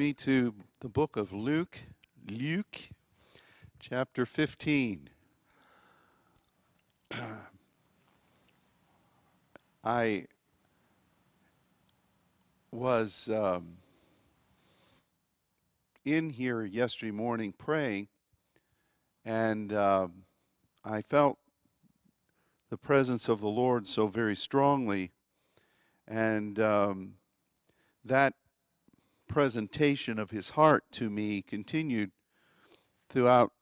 me to the book of Luke, Luke chapter 15. I was um, in here yesterday morning praying, and um I felt the presence of the Lord so very strongly, and um, that presentation of his heart to me continued throughout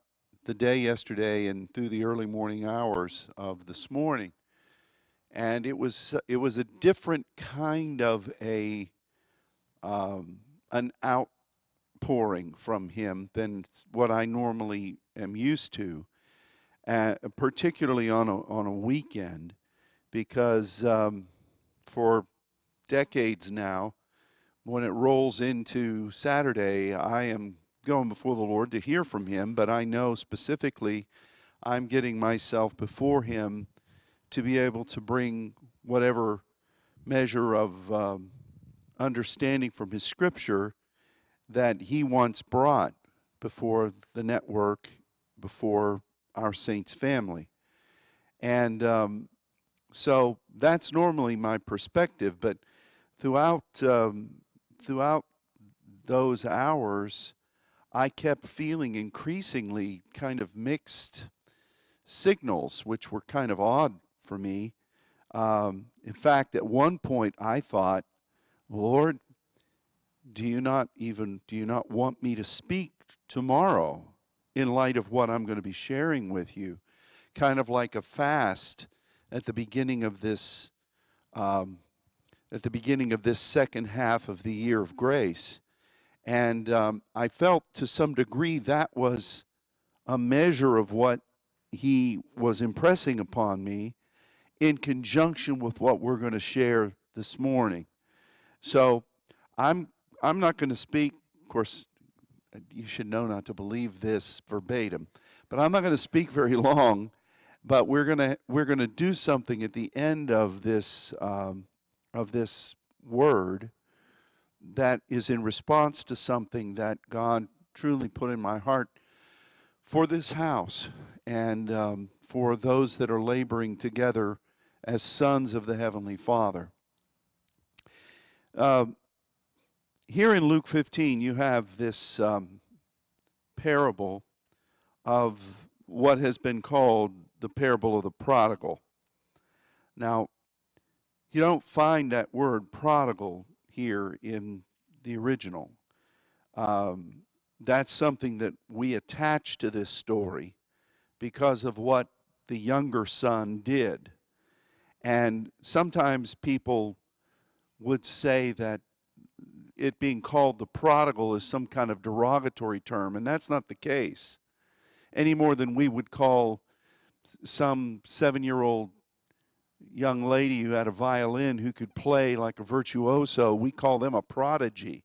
the day yesterday and through the early morning hours of this morning. And it was it was a different kind of a um, an outpouring from him than what I normally am used to, uh, particularly on a on a weekend, because um, for decades now, when it rolls into Saturday, I am going before the Lord to hear from Him, but I know specifically I'm getting myself before Him to be able to bring whatever measure of um, understanding from His Scripture that He once brought before the network, before our saints' family. And um, so that's normally my perspective, but throughout um, throughout those hours, I kept feeling increasingly kind of mixed signals, which were kind of odd for me. Um, in fact, at one point, I thought, Lord, do you not even do you not want me to speak tomorrow in light of what I'm going to be sharing with you? Kind of like a fast at the beginning of this um, at the beginning of this second half of the year of grace. And um, I felt to some degree that was a measure of what he was impressing upon me in conjunction with what we're going to share this morning. So I'm I'm not going to speak, of course, you should know not to believe this verbatim, but I'm not going to speak very long. But we're gonna we're gonna do something at the end of this um, of this word that is in response to something that God truly put in my heart for this house and um, for those that are laboring together as sons of the Heavenly Father. Uh, here in Luke 15, you have this um, parable of what has been called the parable of the prodigal. Now, you don't find that word prodigal here in the original. Um, that's something that we attach to this story because of what the younger son did. And sometimes people would say that it being called the prodigal is some kind of derogatory term, and that's not the case. Any more than we would call some seven year old young lady who had a violin who could play like a virtuoso, we call them a prodigy.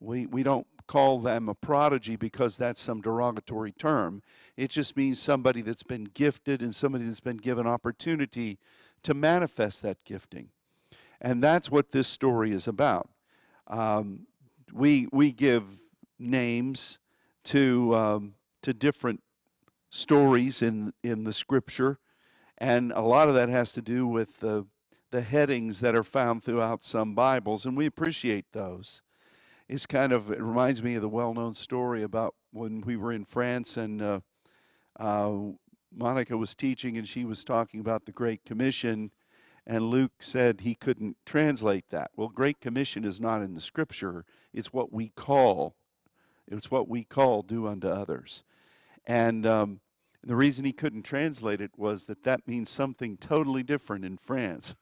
We, we don't call them a prodigy because that's some derogatory term. It just means somebody that's been gifted and somebody that's been given opportunity to manifest that gifting. And that's what this story is about. Um, we, we give names to, um, to different stories in, in the scripture and a lot of that has to do with the, the headings that are found throughout some Bibles, and we appreciate those. It's kind of, it reminds me of the well known story about when we were in France and uh, uh, Monica was teaching and she was talking about the Great Commission, and Luke said he couldn't translate that. Well, Great Commission is not in the scripture, it's what we call. It's what we call do unto others. And um, the reason he couldn't translate it was that that means something totally different in France.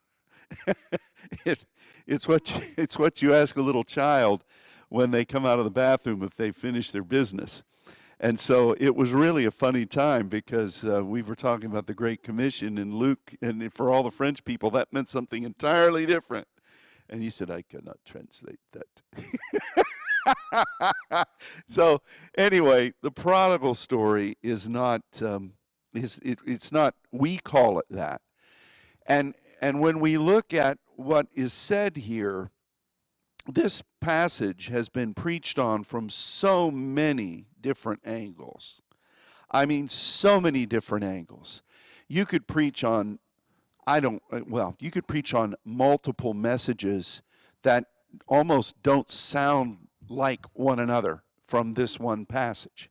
it, it's, what you, it's what you ask a little child when they come out of the bathroom if they finish their business. And so it was really a funny time because uh, we were talking about the Great Commission and Luke, and for all the French people, that meant something entirely different. And he said, I cannot translate that. so anyway, the prodigal story is not um, is it, it's not we call it that, and and when we look at what is said here, this passage has been preached on from so many different angles. I mean, so many different angles. You could preach on, I don't, uh, well, you could preach on multiple messages that almost don't sound like one another from this one passage.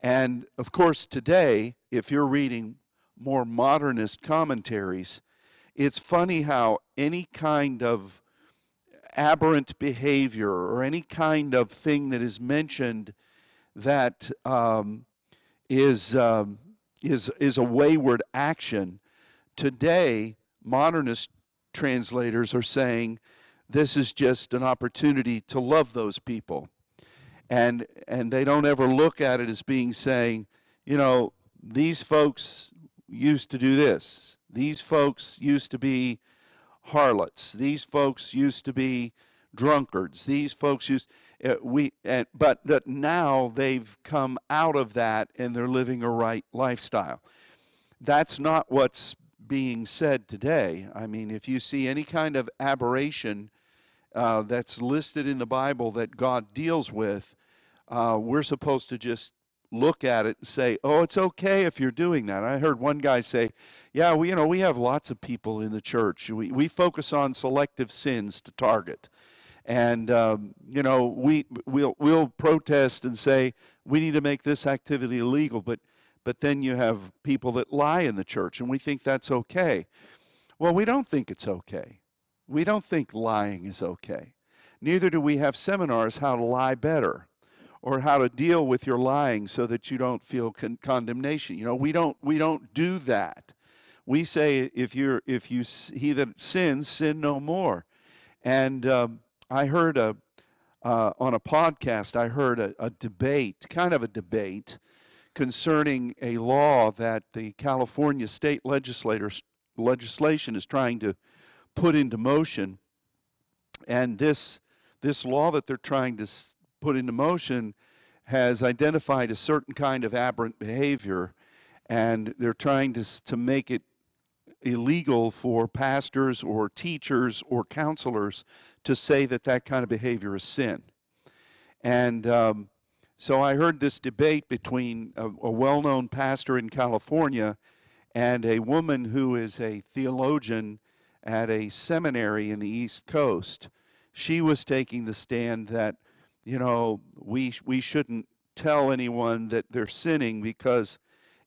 And of course, today, if you're reading more modernist commentaries, it's funny how any kind of aberrant behavior or any kind of thing that is mentioned that um, is um, is is a wayward action. Today, modernist translators are saying this is just an opportunity to love those people, and and they don't ever look at it as being saying, you know, these folks used to do this. These folks used to be harlots. These folks used to be drunkards. These folks used uh, we uh, but, but now they've come out of that and they're living a right lifestyle. That's not what's being said today. I mean, if you see any kind of aberration uh, that's listed in the Bible that God deals with, uh, we're supposed to just look at it and say, "Oh, it's okay if you're doing that." I heard one guy say, "Yeah, we you know we have lots of people in the church. We we focus on selective sins to target." and um, you know we we'll we'll protest and say we need to make this activity illegal but but then you have people that lie in the church and we think that's okay well we don't think it's okay we don't think lying is okay. Neither do we have seminars how to lie better or how to deal with your lying so that you don't feel con- condemnation. You know we don't we don't do that. We say if you're if you he that sins sin no more. And um, I heard a uh, on a podcast. I heard a, a debate, kind of a debate, concerning a law that the California state legislators legislation is trying to put into motion, and this this law that they're trying to put into motion has identified a certain kind of aberrant behavior, and they're trying to to make it illegal for pastors or teachers or counselors to say that that kind of behavior is sin. And um, so I heard this debate between a, a well known pastor in California and a woman who is a theologian at a seminary in the East Coast. She was taking the stand that, you know, we, we shouldn't tell anyone that they're sinning because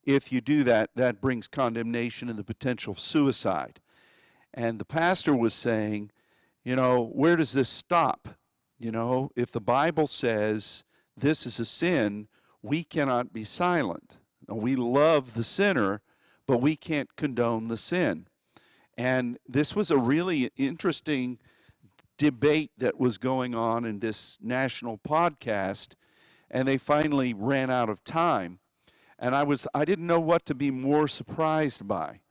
if you do that, that brings condemnation and the potential of suicide. And the pastor was saying, you know, where does this stop? You know, if the Bible says this is a sin, we cannot be silent. We love the sinner, but we can't condone the sin. And this was a really interesting debate that was going on in this national podcast, and they finally ran out of time and I was I didn't know what to be more surprised by.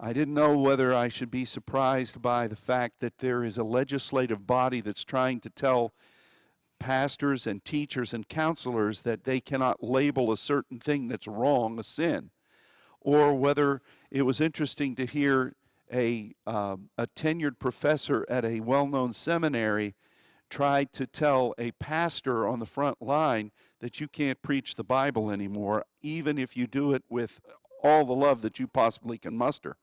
I didn't know whether I should be surprised by the fact that there is a legislative body that's trying to tell pastors and teachers and counselors that they cannot label a certain thing that's wrong a sin, or whether it was interesting to hear a, um, a tenured professor at a well known seminary tried to tell a pastor on the front line that you can't preach the Bible anymore, even if you do it with all the love that you possibly can muster.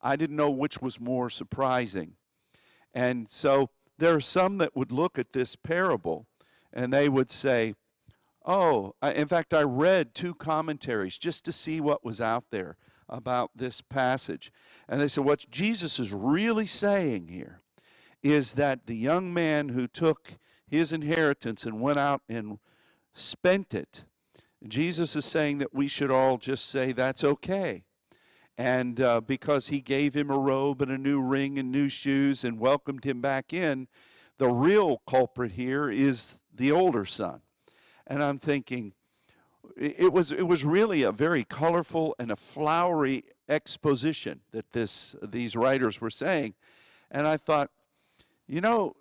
I didn't know which was more surprising. And so there are some that would look at this parable and they would say, Oh, in fact, I read two commentaries just to see what was out there about this passage. And they said, What Jesus is really saying here is that the young man who took his inheritance and went out and spent it. Jesus is saying that we should all just say that's okay. And uh, because he gave him a robe and a new ring and new shoes and welcomed him back in, the real culprit here is the older son. And I'm thinking, it was it was really a very colorful and a flowery exposition that this these writers were saying and i thought you know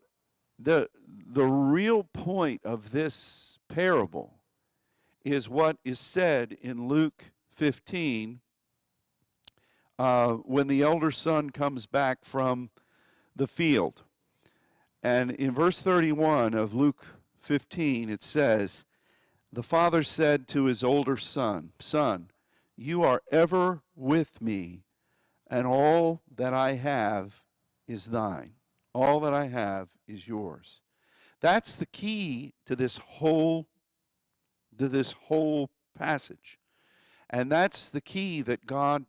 the the real point of this parable is what is said in Luke 15 uh, when the elder son comes back from the field. And in verse 31 of Luke 15, it says, The father said to his older son, Son, you are ever with me, and all that I have is thine. All that I have is yours. That's the key to this whole to this whole passage. And that's the key that God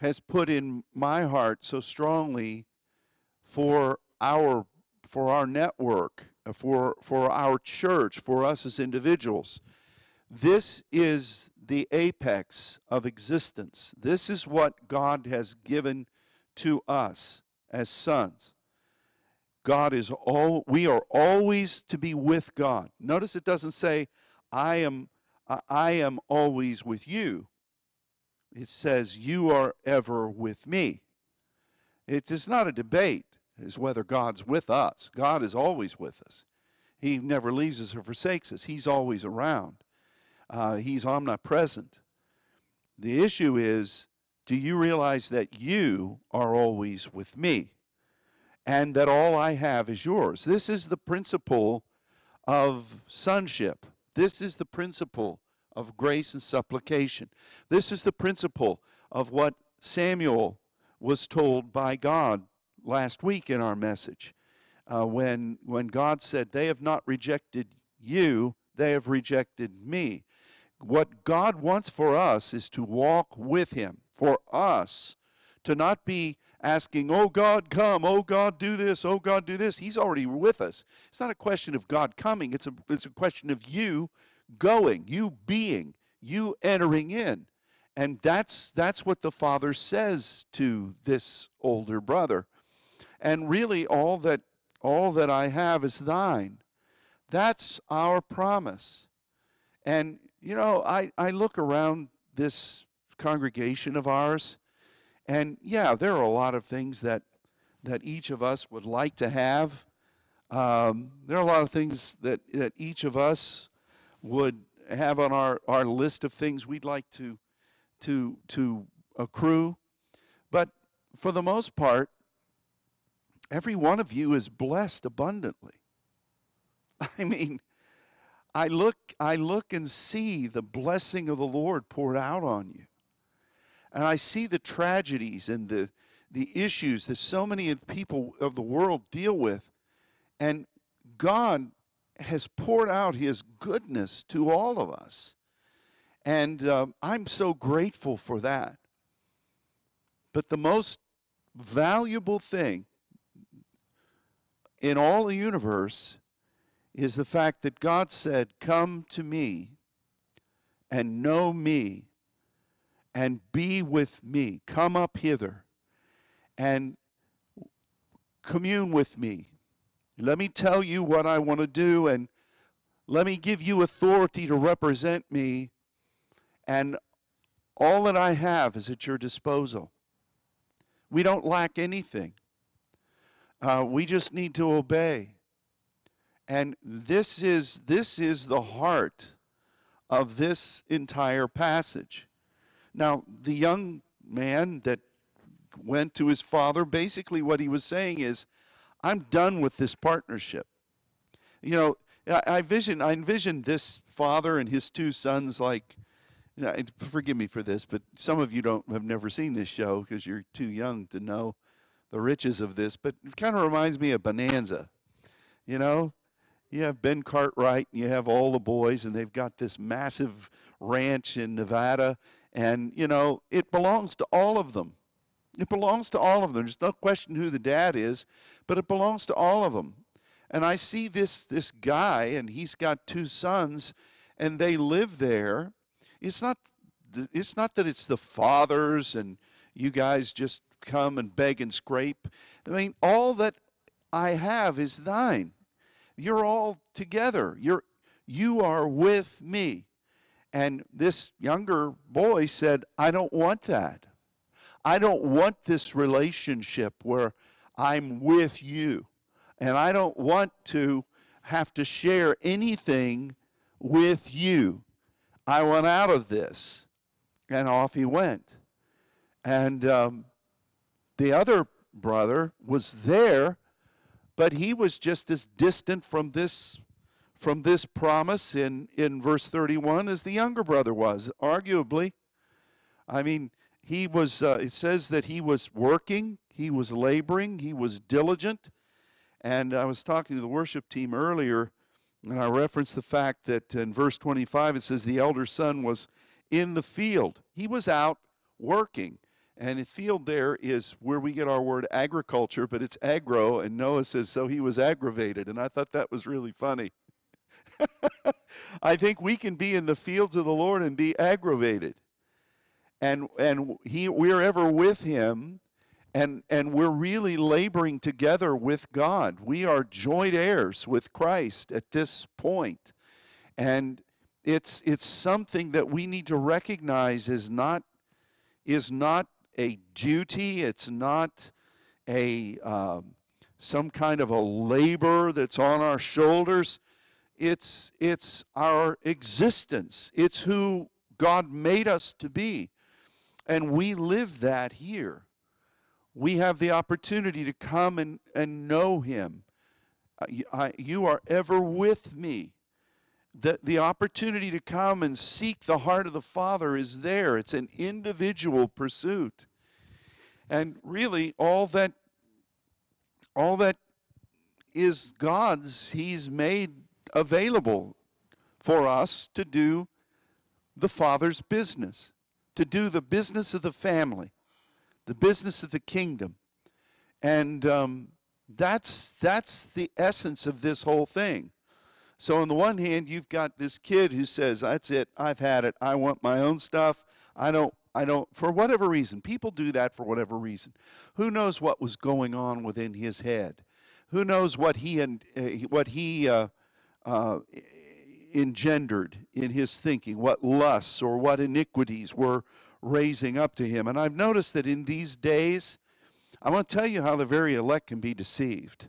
has put in my heart so strongly for our for our network, uh, for for our church, for us as individuals. This is the apex of existence. This is what God has given to us as sons. God is all we are always to be with God. Notice it doesn't say I am I am always with you. It says you are ever with me. It is not a debate as whether God's with us. God is always with us. He never leaves us or forsakes us. He's always around. Uh, he's omnipresent. The issue is do you realize that you are always with me? and that all I have is yours. This is the principle of sonship. This is the principle of grace and supplication. This is the principle of what Samuel was told by God last week in our message. Uh, when, when God said, They have not rejected you, they have rejected me. What God wants for us is to walk with Him, for us to not be asking, Oh God, come, oh God, do this, oh God, do this. He's already with us. It's not a question of God coming, it's a, it's a question of you going, you being, you entering in. And that's, that's what the Father says to this older brother. And really, all that, all that I have is thine. That's our promise. And, you know, I, I look around this congregation of ours, and yeah, there are a lot of things that that each of us would like to have. Um, there are a lot of things that, that each of us would have on our, our list of things we'd like to to to accrue. But for the most part, every one of you is blessed abundantly. I mean, I look I look and see the blessing of the Lord poured out on you. And I see the tragedies and the, the issues that so many people of the world deal with. And God has poured out his goodness to all of us. And um, I'm so grateful for that. But the most valuable thing in all the universe is the fact that God said, Come to me and know me and be with me. Come up hither and commune with me. Let me tell you what I want to do, and let me give you authority to represent me. And all that I have is at your disposal. We don't lack anything. Uh, we just need to obey. And this is, this is the heart of this entire passage. Now, the young man that went to his father, basically what he was saying is, I'm done with this partnership. You know, I, I vision I envision this father and his two sons like you know, forgive me for this, but some of you don't have never seen this show because you're too young to know the riches of this, but it kind of reminds me of Bonanza. You know, you have Ben Cartwright and you have all the boys, and they've got this massive ranch in Nevada, and, you know, it belongs to all of them. It belongs to all of them. There's no question who the dad is, but it belongs to all of them. And I see this, this guy, and he's got two sons, and they live there. It's not, it's not that it's the fathers and you guys just come and beg and scrape. I mean, all that I have is thine. You're all together. You're, you are with me. And this younger boy said, I don't want that. I don't want this relationship where I'm with you. And I don't want to have to share anything with you. I want out of this. And off he went. And um, the other brother was there, but he was just as distant from this from this promise in, in verse 31 as the younger brother was, arguably. I mean, he was, uh, it says that he was working, he was laboring, he was diligent. And I was talking to the worship team earlier, and I referenced the fact that in verse 25 it says the elder son was in the field. He was out working. And the field there is where we get our word agriculture, but it's agro, and Noah says, so he was aggravated. And I thought that was really funny. I think we can be in the fields of the Lord and be aggravated. And and he we're ever with him and and we're really laboring together with God. We are joint heirs with Christ at this point. And it's it's something that we need to recognize is not is not a duty. It's not a um, some kind of a labor that's on our shoulders. It's it's our existence. It's who God made us to be, and we live that here. We have the opportunity to come and, and know Him. I, I, you are ever with me the, the opportunity to come and seek the heart of the Father is there. It's an individual pursuit. And really, all that all that is God's, He's made available for us to do the Father's business, to do the business of the family, the business of the kingdom. And um, that's, that's the essence of this whole thing. So, on the one hand, you've got this kid who says, That's it, I've had it, I want my own stuff. I don't, I don't, for whatever reason. People do that for whatever reason. Who knows what was going on within his head? Who knows what he, and, uh, what he uh, uh, engendered in his thinking, what lusts or what iniquities were raising up to him? And I've noticed that in these days, I want to tell you how the very elect can be deceived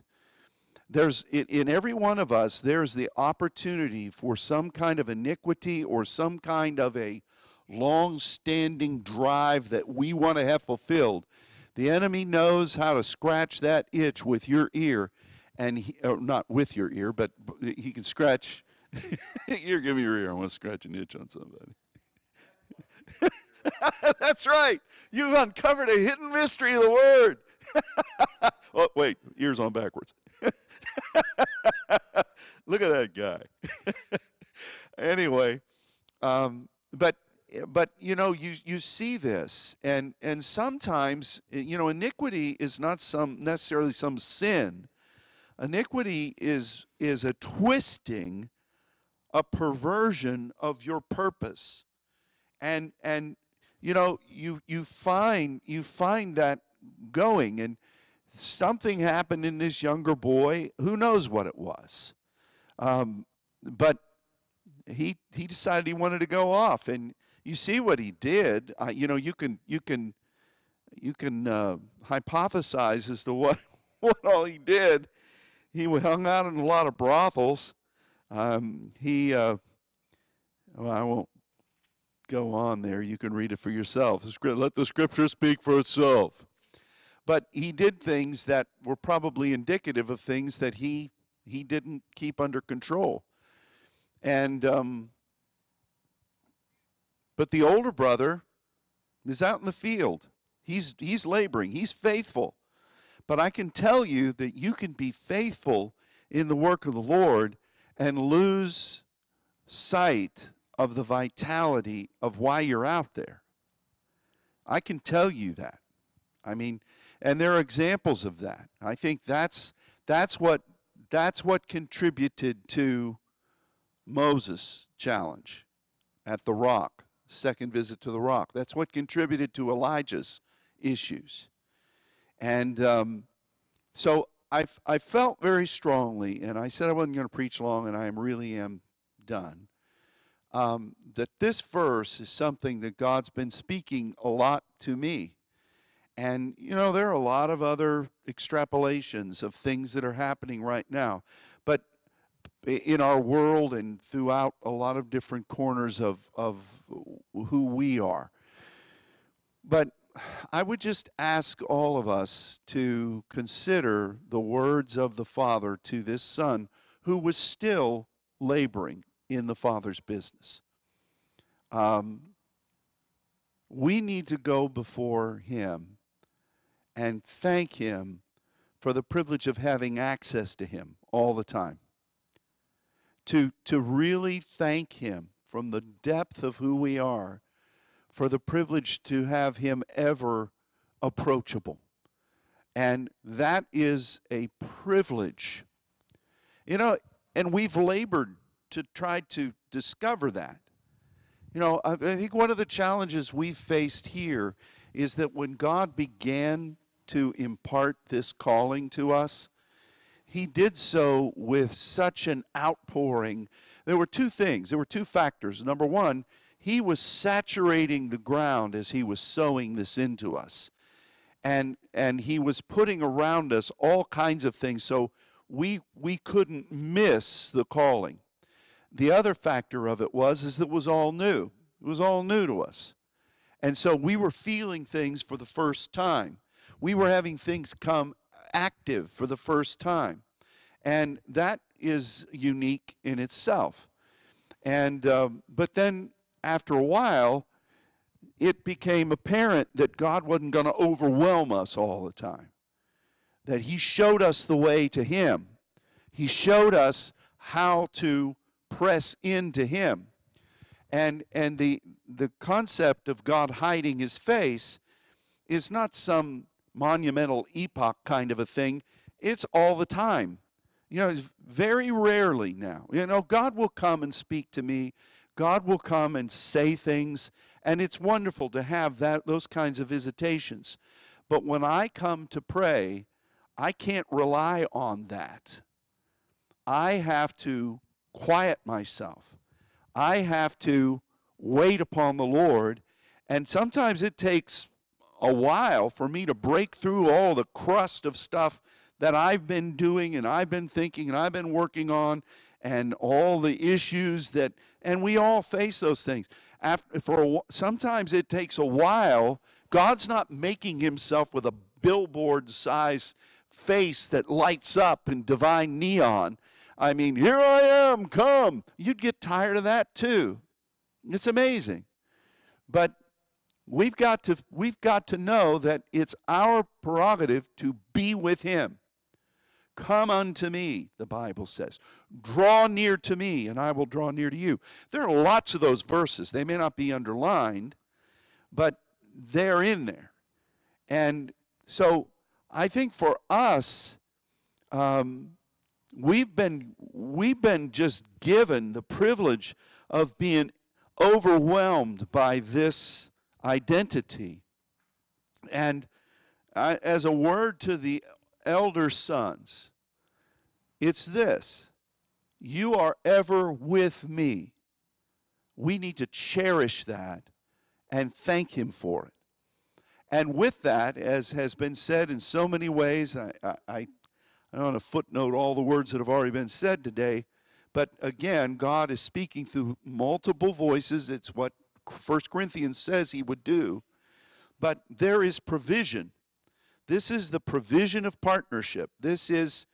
there's in every one of us there's the opportunity for some kind of iniquity or some kind of a long-standing drive that we want to have fulfilled. The enemy knows how to scratch that itch with your ear and he, oh, not with your ear but he can scratch here give me your ear. I want to scratch an itch on somebody. That's right. You've uncovered a hidden mystery of the word. Oh wait ears on backwards. Look at that guy. anyway, um, but but you know you you see this and and sometimes you know iniquity is not some necessarily some sin iniquity is is a twisting a perversion of your purpose and and you know you you find you find that going and something happened in this younger boy. Who knows what it was? Um, but he he decided he wanted to go off, and you see what he did. Uh, you know, you can you can you can uh, hypothesize as to what what all he did. He hung out in a lot of brothels. Um, he uh, well, I won't go on there. You can read it for yourself. Let the scripture speak for itself. But he did things that were probably indicative of things that he he didn't keep under control. And um, but the older brother is out in the field. He's he's laboring. He's faithful. But I can tell you that you can be faithful in the work of the Lord and lose sight of the vitality of why you're out there. I can tell you that. I mean, and there are examples of that. I think that's that's what that's what contributed to Moses' challenge at the rock, second visit to the rock. That's what contributed to Elijah's issues. And um, so I, I felt very strongly, and I said I wasn't going to preach long, and I really am done. Um, that this verse is something that God's been speaking a lot to me and, you know, there are a lot of other extrapolations of things that are happening right now. In our world and throughout a lot of different corners of, of who we are. But I would just ask all of us to consider the words of the Father to this Son who was still laboring in the Father's business. Um, we need to go before Him and thank Him for the privilege of having access to Him all the time. To, to really thank Him from the depth of who we are for the privilege to have Him ever approachable. And that is a privilege. You know, and we've labored to try to discover that. You know, I think one of the challenges we've faced here is that when God began to impart this calling to us, he did so with such an outpouring. There were two things, there were two factors. Number one, he was saturating the ground as he was sowing this into us. And, and he was putting around us all kinds of things so we, we couldn't miss the calling. The other factor of it was is that it was all new. It was all new to us. And so we were feeling things for the first time we were having things come active for the first time. And that is unique in itself. And, um, but then after a while, it became apparent that God wasn't going to overwhelm us all the time. That He showed us the way to Him. He showed us how to press into Him. And, and the, the concept of God hiding His face is not some monumental epoch kind of a thing. It's all the time. You know, it's very rarely now. You know, God will come and speak to me. God will come and say things, and it's wonderful to have that those kinds of visitations. But when I come to pray, I can't rely on that. I have to quiet myself. I have to wait upon the Lord, and sometimes it takes a while for me to break through all the crust of stuff that I've been doing and I've been thinking and I've been working on and all the issues that and we all face those things. After, for a, sometimes it takes a while. God's not making himself with a billboard size face that lights up in divine neon. I mean, here I am, come. You'd get tired of that too. It's amazing. But we've got to we've got to know that it's our prerogative to be with him. Come unto me the bible says. Draw near to me and i will draw near to you. There are lots of those verses. They may not be underlined but they're in there. And so i think for us um, we've been we've been just given the privilege of being overwhelmed by this identity. And as a word to the elder sons, it's this You are ever with me. We need to cherish that and thank Him for it. And with that, as has been said in so many ways, I, I, I don't want to footnote all the words that have already been said today, but again, God is speaking through multiple voices. It's what First Corinthians says he would do. But there is provision. This is the provision of partnership. This is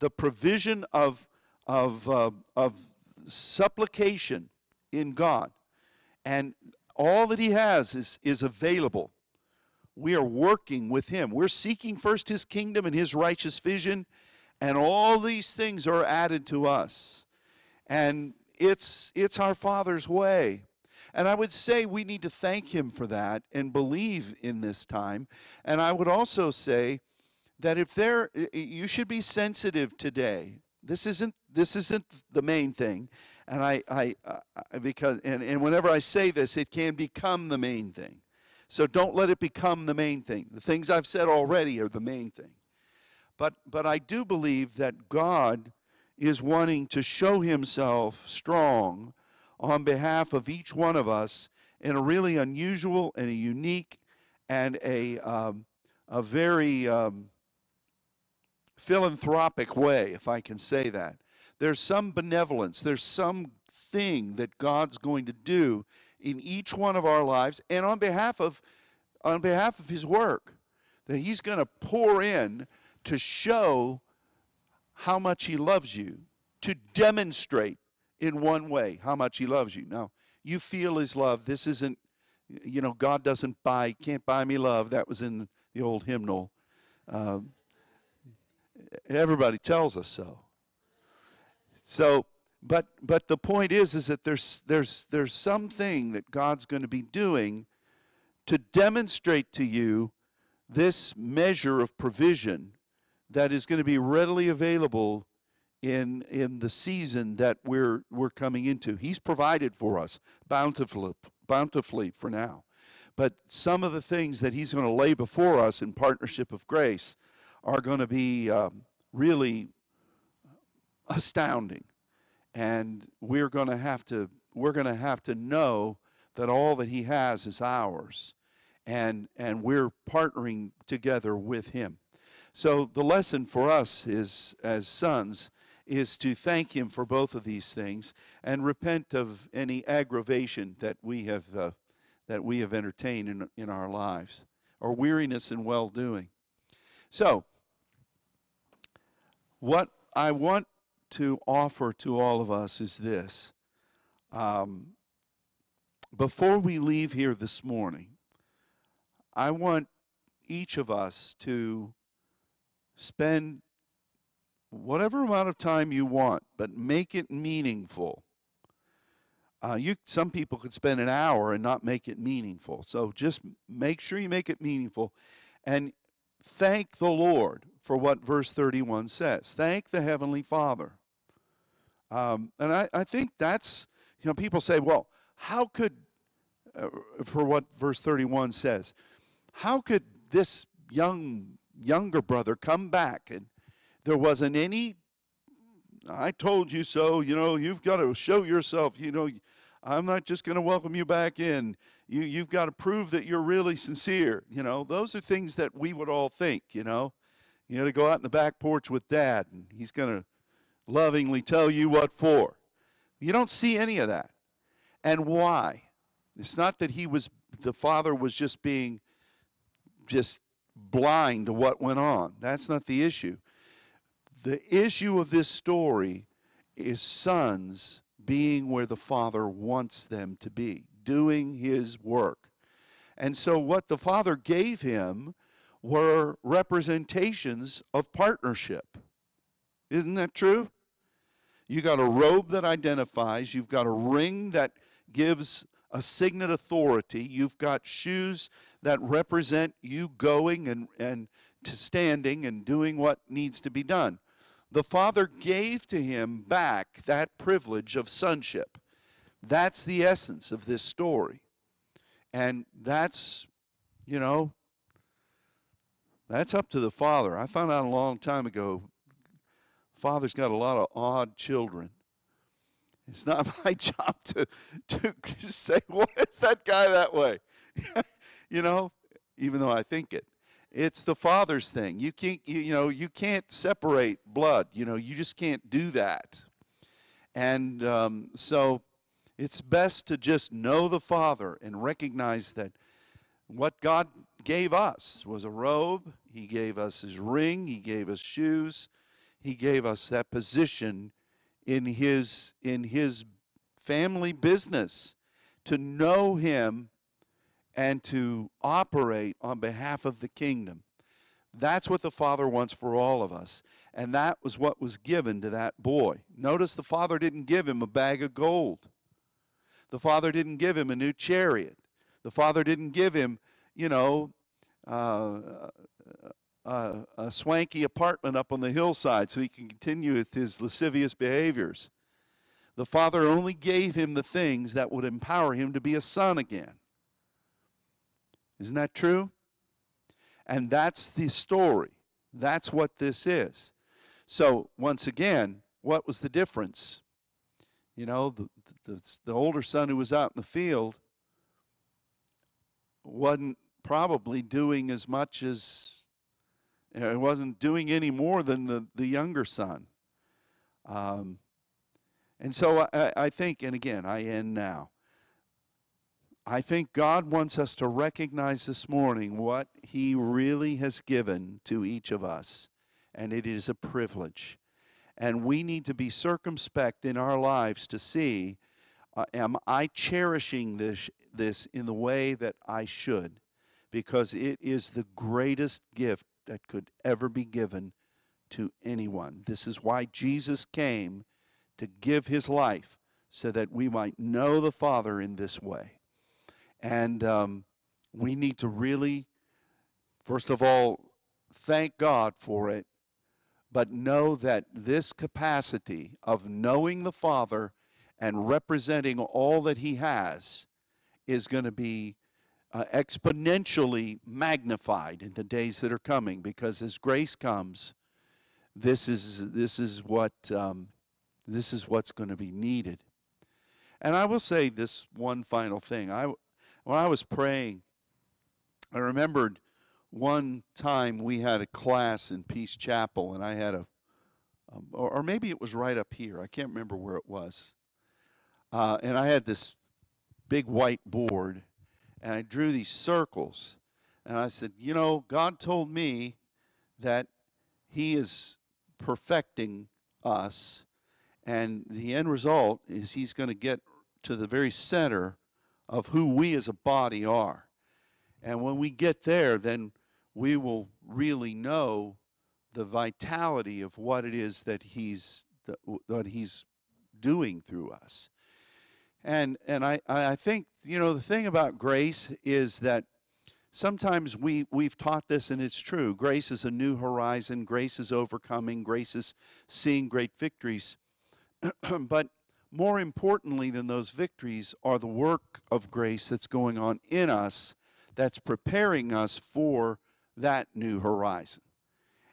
the provision of, of, uh, of supplication in God. And all that he has is, is available. We are working with him. We're seeking first his kingdom and his righteous vision, and all these things are added to us. And it's, it's our Father's way. And I would say we need to thank him for that and believe in this time. And I would also say that if there you should be sensitive today. This isn't this isn't the main thing. And I, I, I because and, and whenever I say this, it can become the main thing. So don't let it become the main thing. The things I've said already are the main thing. But but I do believe that God is wanting to show himself strong on behalf of each one of us in a really unusual and a unique and a, um, a very um, philanthropic way, if I can say that. There's some benevolence, there's some thing that God's going to do in each one of our lives and on behalf of on behalf of his work, that he's going to pour in to show how much he loves you, to demonstrate in one way how much he loves you. Now, you feel his love. This isn't, you know, God doesn't buy, can't buy me love. That was in the old hymnal. Um, everybody tells us so. So, but but the point is, is that there's there's there's something that God's going to be doing to demonstrate to you this measure of provision that is going to be readily available in in the season that we're we're coming into. He's provided for us bountifully bountifully for now. But some of the things that he's going to lay before us in partnership of grace are going to be um, really astounding. And we're going to have to we're going to have to know that all that he has is ours and and we're partnering together with him. So the lesson for us is as sons is to thank him for both of these things and repent of any aggravation that we have uh, that we have entertained in, in our lives or weariness in well doing. So, what I want to offer to all of us is this. Um, before we leave here this morning, I want each of us to spend whatever amount of time you want, but make it meaningful. Uh, you some people could spend an hour and not make it meaningful. So just make sure you make it meaningful, and thank the Lord for what verse 31 says. Thank the heavenly Father. Um, and I, I think that's you know people say, well, how could uh, for what verse 31 says, how could this young younger brother come back and there wasn't any I told you so, you know, you've got to show yourself, you know, I'm not just going to welcome you back in. You, you've got to prove that you're really sincere. You know, those are things that we would all think, you know. You know, to go out in the back porch with dad and he's going to lovingly tell you what for. You don't see any of that. And why? It's not that he was, the father was just being just blind to what went on. That's not the issue. The issue of this story is sons being where the Father wants them to be, doing His work. And so, what the Father gave him were representations of partnership. Isn't that true? You got a robe that identifies, you've got a ring that gives a signet authority, you've got shoes that represent you going and, and to standing and doing what needs to be done the Father gave to him back that privilege of sonship. That's the essence of this story. And that's, you know, that's up to the Father. I found out a long time ago, Father's got a lot of odd children. It's not my job to, to say, why is that guy that way? you know, even though I think it. It's the Father's thing. You can't, you, you know, you can't separate blood. You know, you just can't do that. And um, so it's best to just know the Father and recognize that what God gave us was a robe. He gave us his ring. He gave us shoes. He gave us that position in his in his family business to know him and to operate on behalf of the kingdom. That's what the Father wants for all of us. And that was what was given to that boy. Notice the Father didn't give him a bag of gold. The Father didn't give him a new chariot. The Father didn't give him, you know, uh, uh, a swanky apartment up on the hillside so he can continue with his lascivious behaviors. The Father only gave him the things that would empower him to be a son again. Isn't that true? And that's the story. That's what this is. So, once again, what was the difference? You know, the, the, the older son who was out in the field wasn't probably doing as much as, you know, wasn't doing any more than the, the younger son. Um, and so I, I think, and again, I end now. I think God wants us to recognize this morning what He really has given to each of us, and it is a privilege. And we need to be circumspect in our lives to see uh, am I cherishing this, this in the way that I should? Because it is the greatest gift that could ever be given to anyone. This is why Jesus came to give his life so that we might know the Father in this way. And um, we need to really, first of all, thank God for it, but know that this capacity of knowing the Father and representing all that He has is going to be uh, exponentially magnified in the days that are coming because as grace comes, this is, this is, what, um, this is what's going to be needed. And I will say this one final thing. I, when I was praying, I remembered one time we had a class in Peace Chapel, and I had a, um, or, or, maybe it was right up here. I can't remember where it was. Uh, and I had this big white board, and I drew these circles. And I said, You know, God told me that He is perfecting us, and the end result is He's going to get to the very center of who we as a body are. And when we get there, then we will really know the vitality of what it is that He's that He's doing through us. And, and I, I think, you know, the thing about grace is that sometimes we, we've taught this and it's true. Grace is a new horizon, grace is overcoming, grace is seeing great victories. but more importantly than those victories are the work of grace that's going on in us that's preparing us for that new horizon.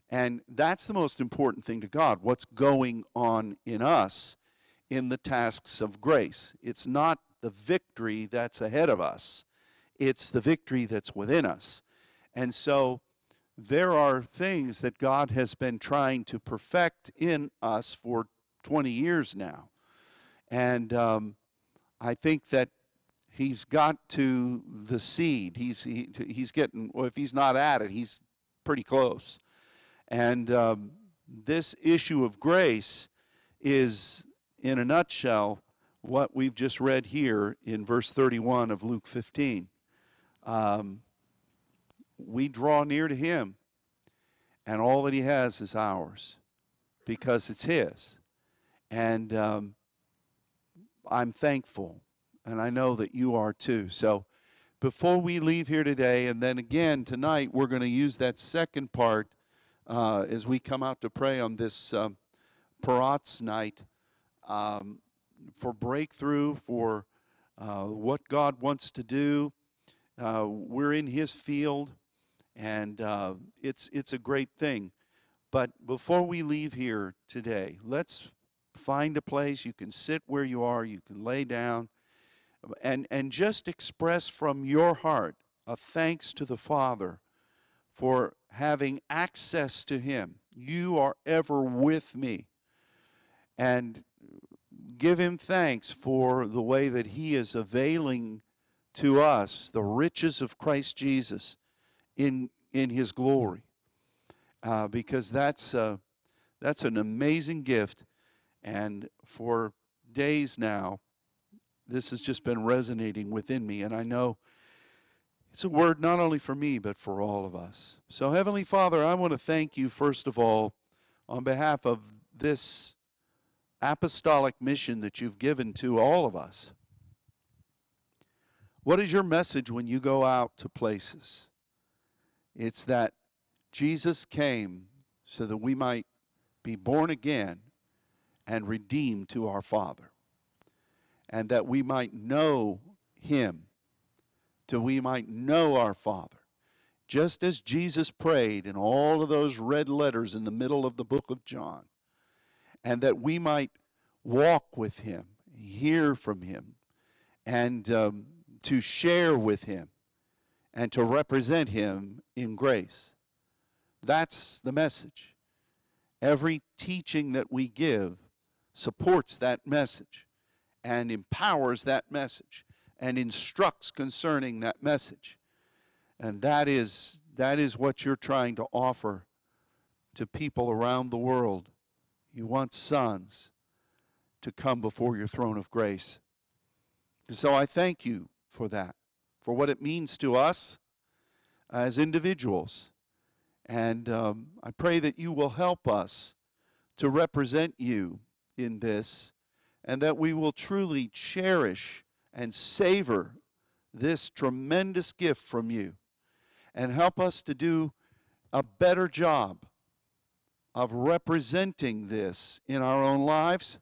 And that's the most important thing to God what's going on in us in the tasks of grace. It's not the victory that's ahead of us, it's the victory that's within us. And so there are things that God has been trying to perfect in us for 20 years now. And um, I think that he's got to the seed. He's, he, he's getting, well, if he's not at it, he's pretty close. And um, this issue of grace is in a nutshell, what we've just read here in verse 31 of Luke 15. Um, we draw near to Him, and all that He has is ours because it's His. And um, I'm thankful, and I know that you are too. So before we leave here today, and then again tonight, we're going to use that second part uh, as we come out to pray on this um, Parats night um, for breakthrough, for uh, what God wants to do. Uh, we're in His field, and uh, it's it's a great thing. But before we leave here today, let's find a place you can sit where you are, you can lay down, and and just express from your heart a thanks to the Father for having access to Him. You are ever with me. And give him thanks for the way that he is availing to us the riches of Christ Jesus in, in his glory. Uh, because that's, uh, that's an amazing gift. And for days now, this has just been resonating within me. And I know it's a word not only for me, but for all of us. So, Heavenly Father, I want to thank you, first of all, on behalf of this apostolic mission that you've given to all of us. What is your message when you go out to places? It's that Jesus came so that we might be born again and redeemed to our Father, and that we might know Him, till we might know our Father. Just as Jesus prayed in all of those red letters in the middle of the book of John, and that we might walk with Him, hear from Him, and um, to share with Him, and to represent Him in grace. That's the message. Every teaching that we give supports that message and empowers that message and instructs concerning that message. And that is that is what you're trying to offer to people around the world. You want sons to come before your throne of grace. So I thank you for that, for what it means to us as individuals. And um, I pray that you will help us to represent you in this and that we will truly cherish and savor this tremendous gift from you and help us to do a better job of representing this in our own lives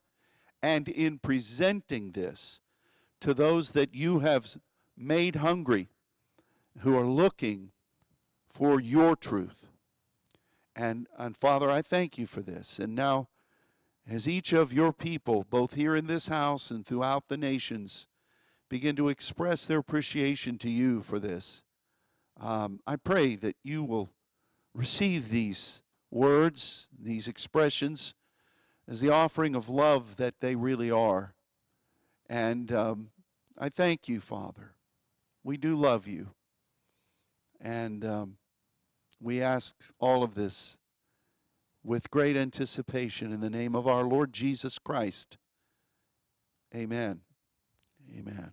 and in presenting this to those that you have made hungry who are looking for your truth. And, and Father, I thank you for this. And now, as each of your people, both here in this house and throughout the nations, begin to express their appreciation to you for this, um, I pray that you will receive these words, these expressions, as the offering of love that they really are. And um, I thank you, Father. We do love you. And um, we ask all of this with great anticipation in the name of our Lord Jesus Christ. Amen. Amen.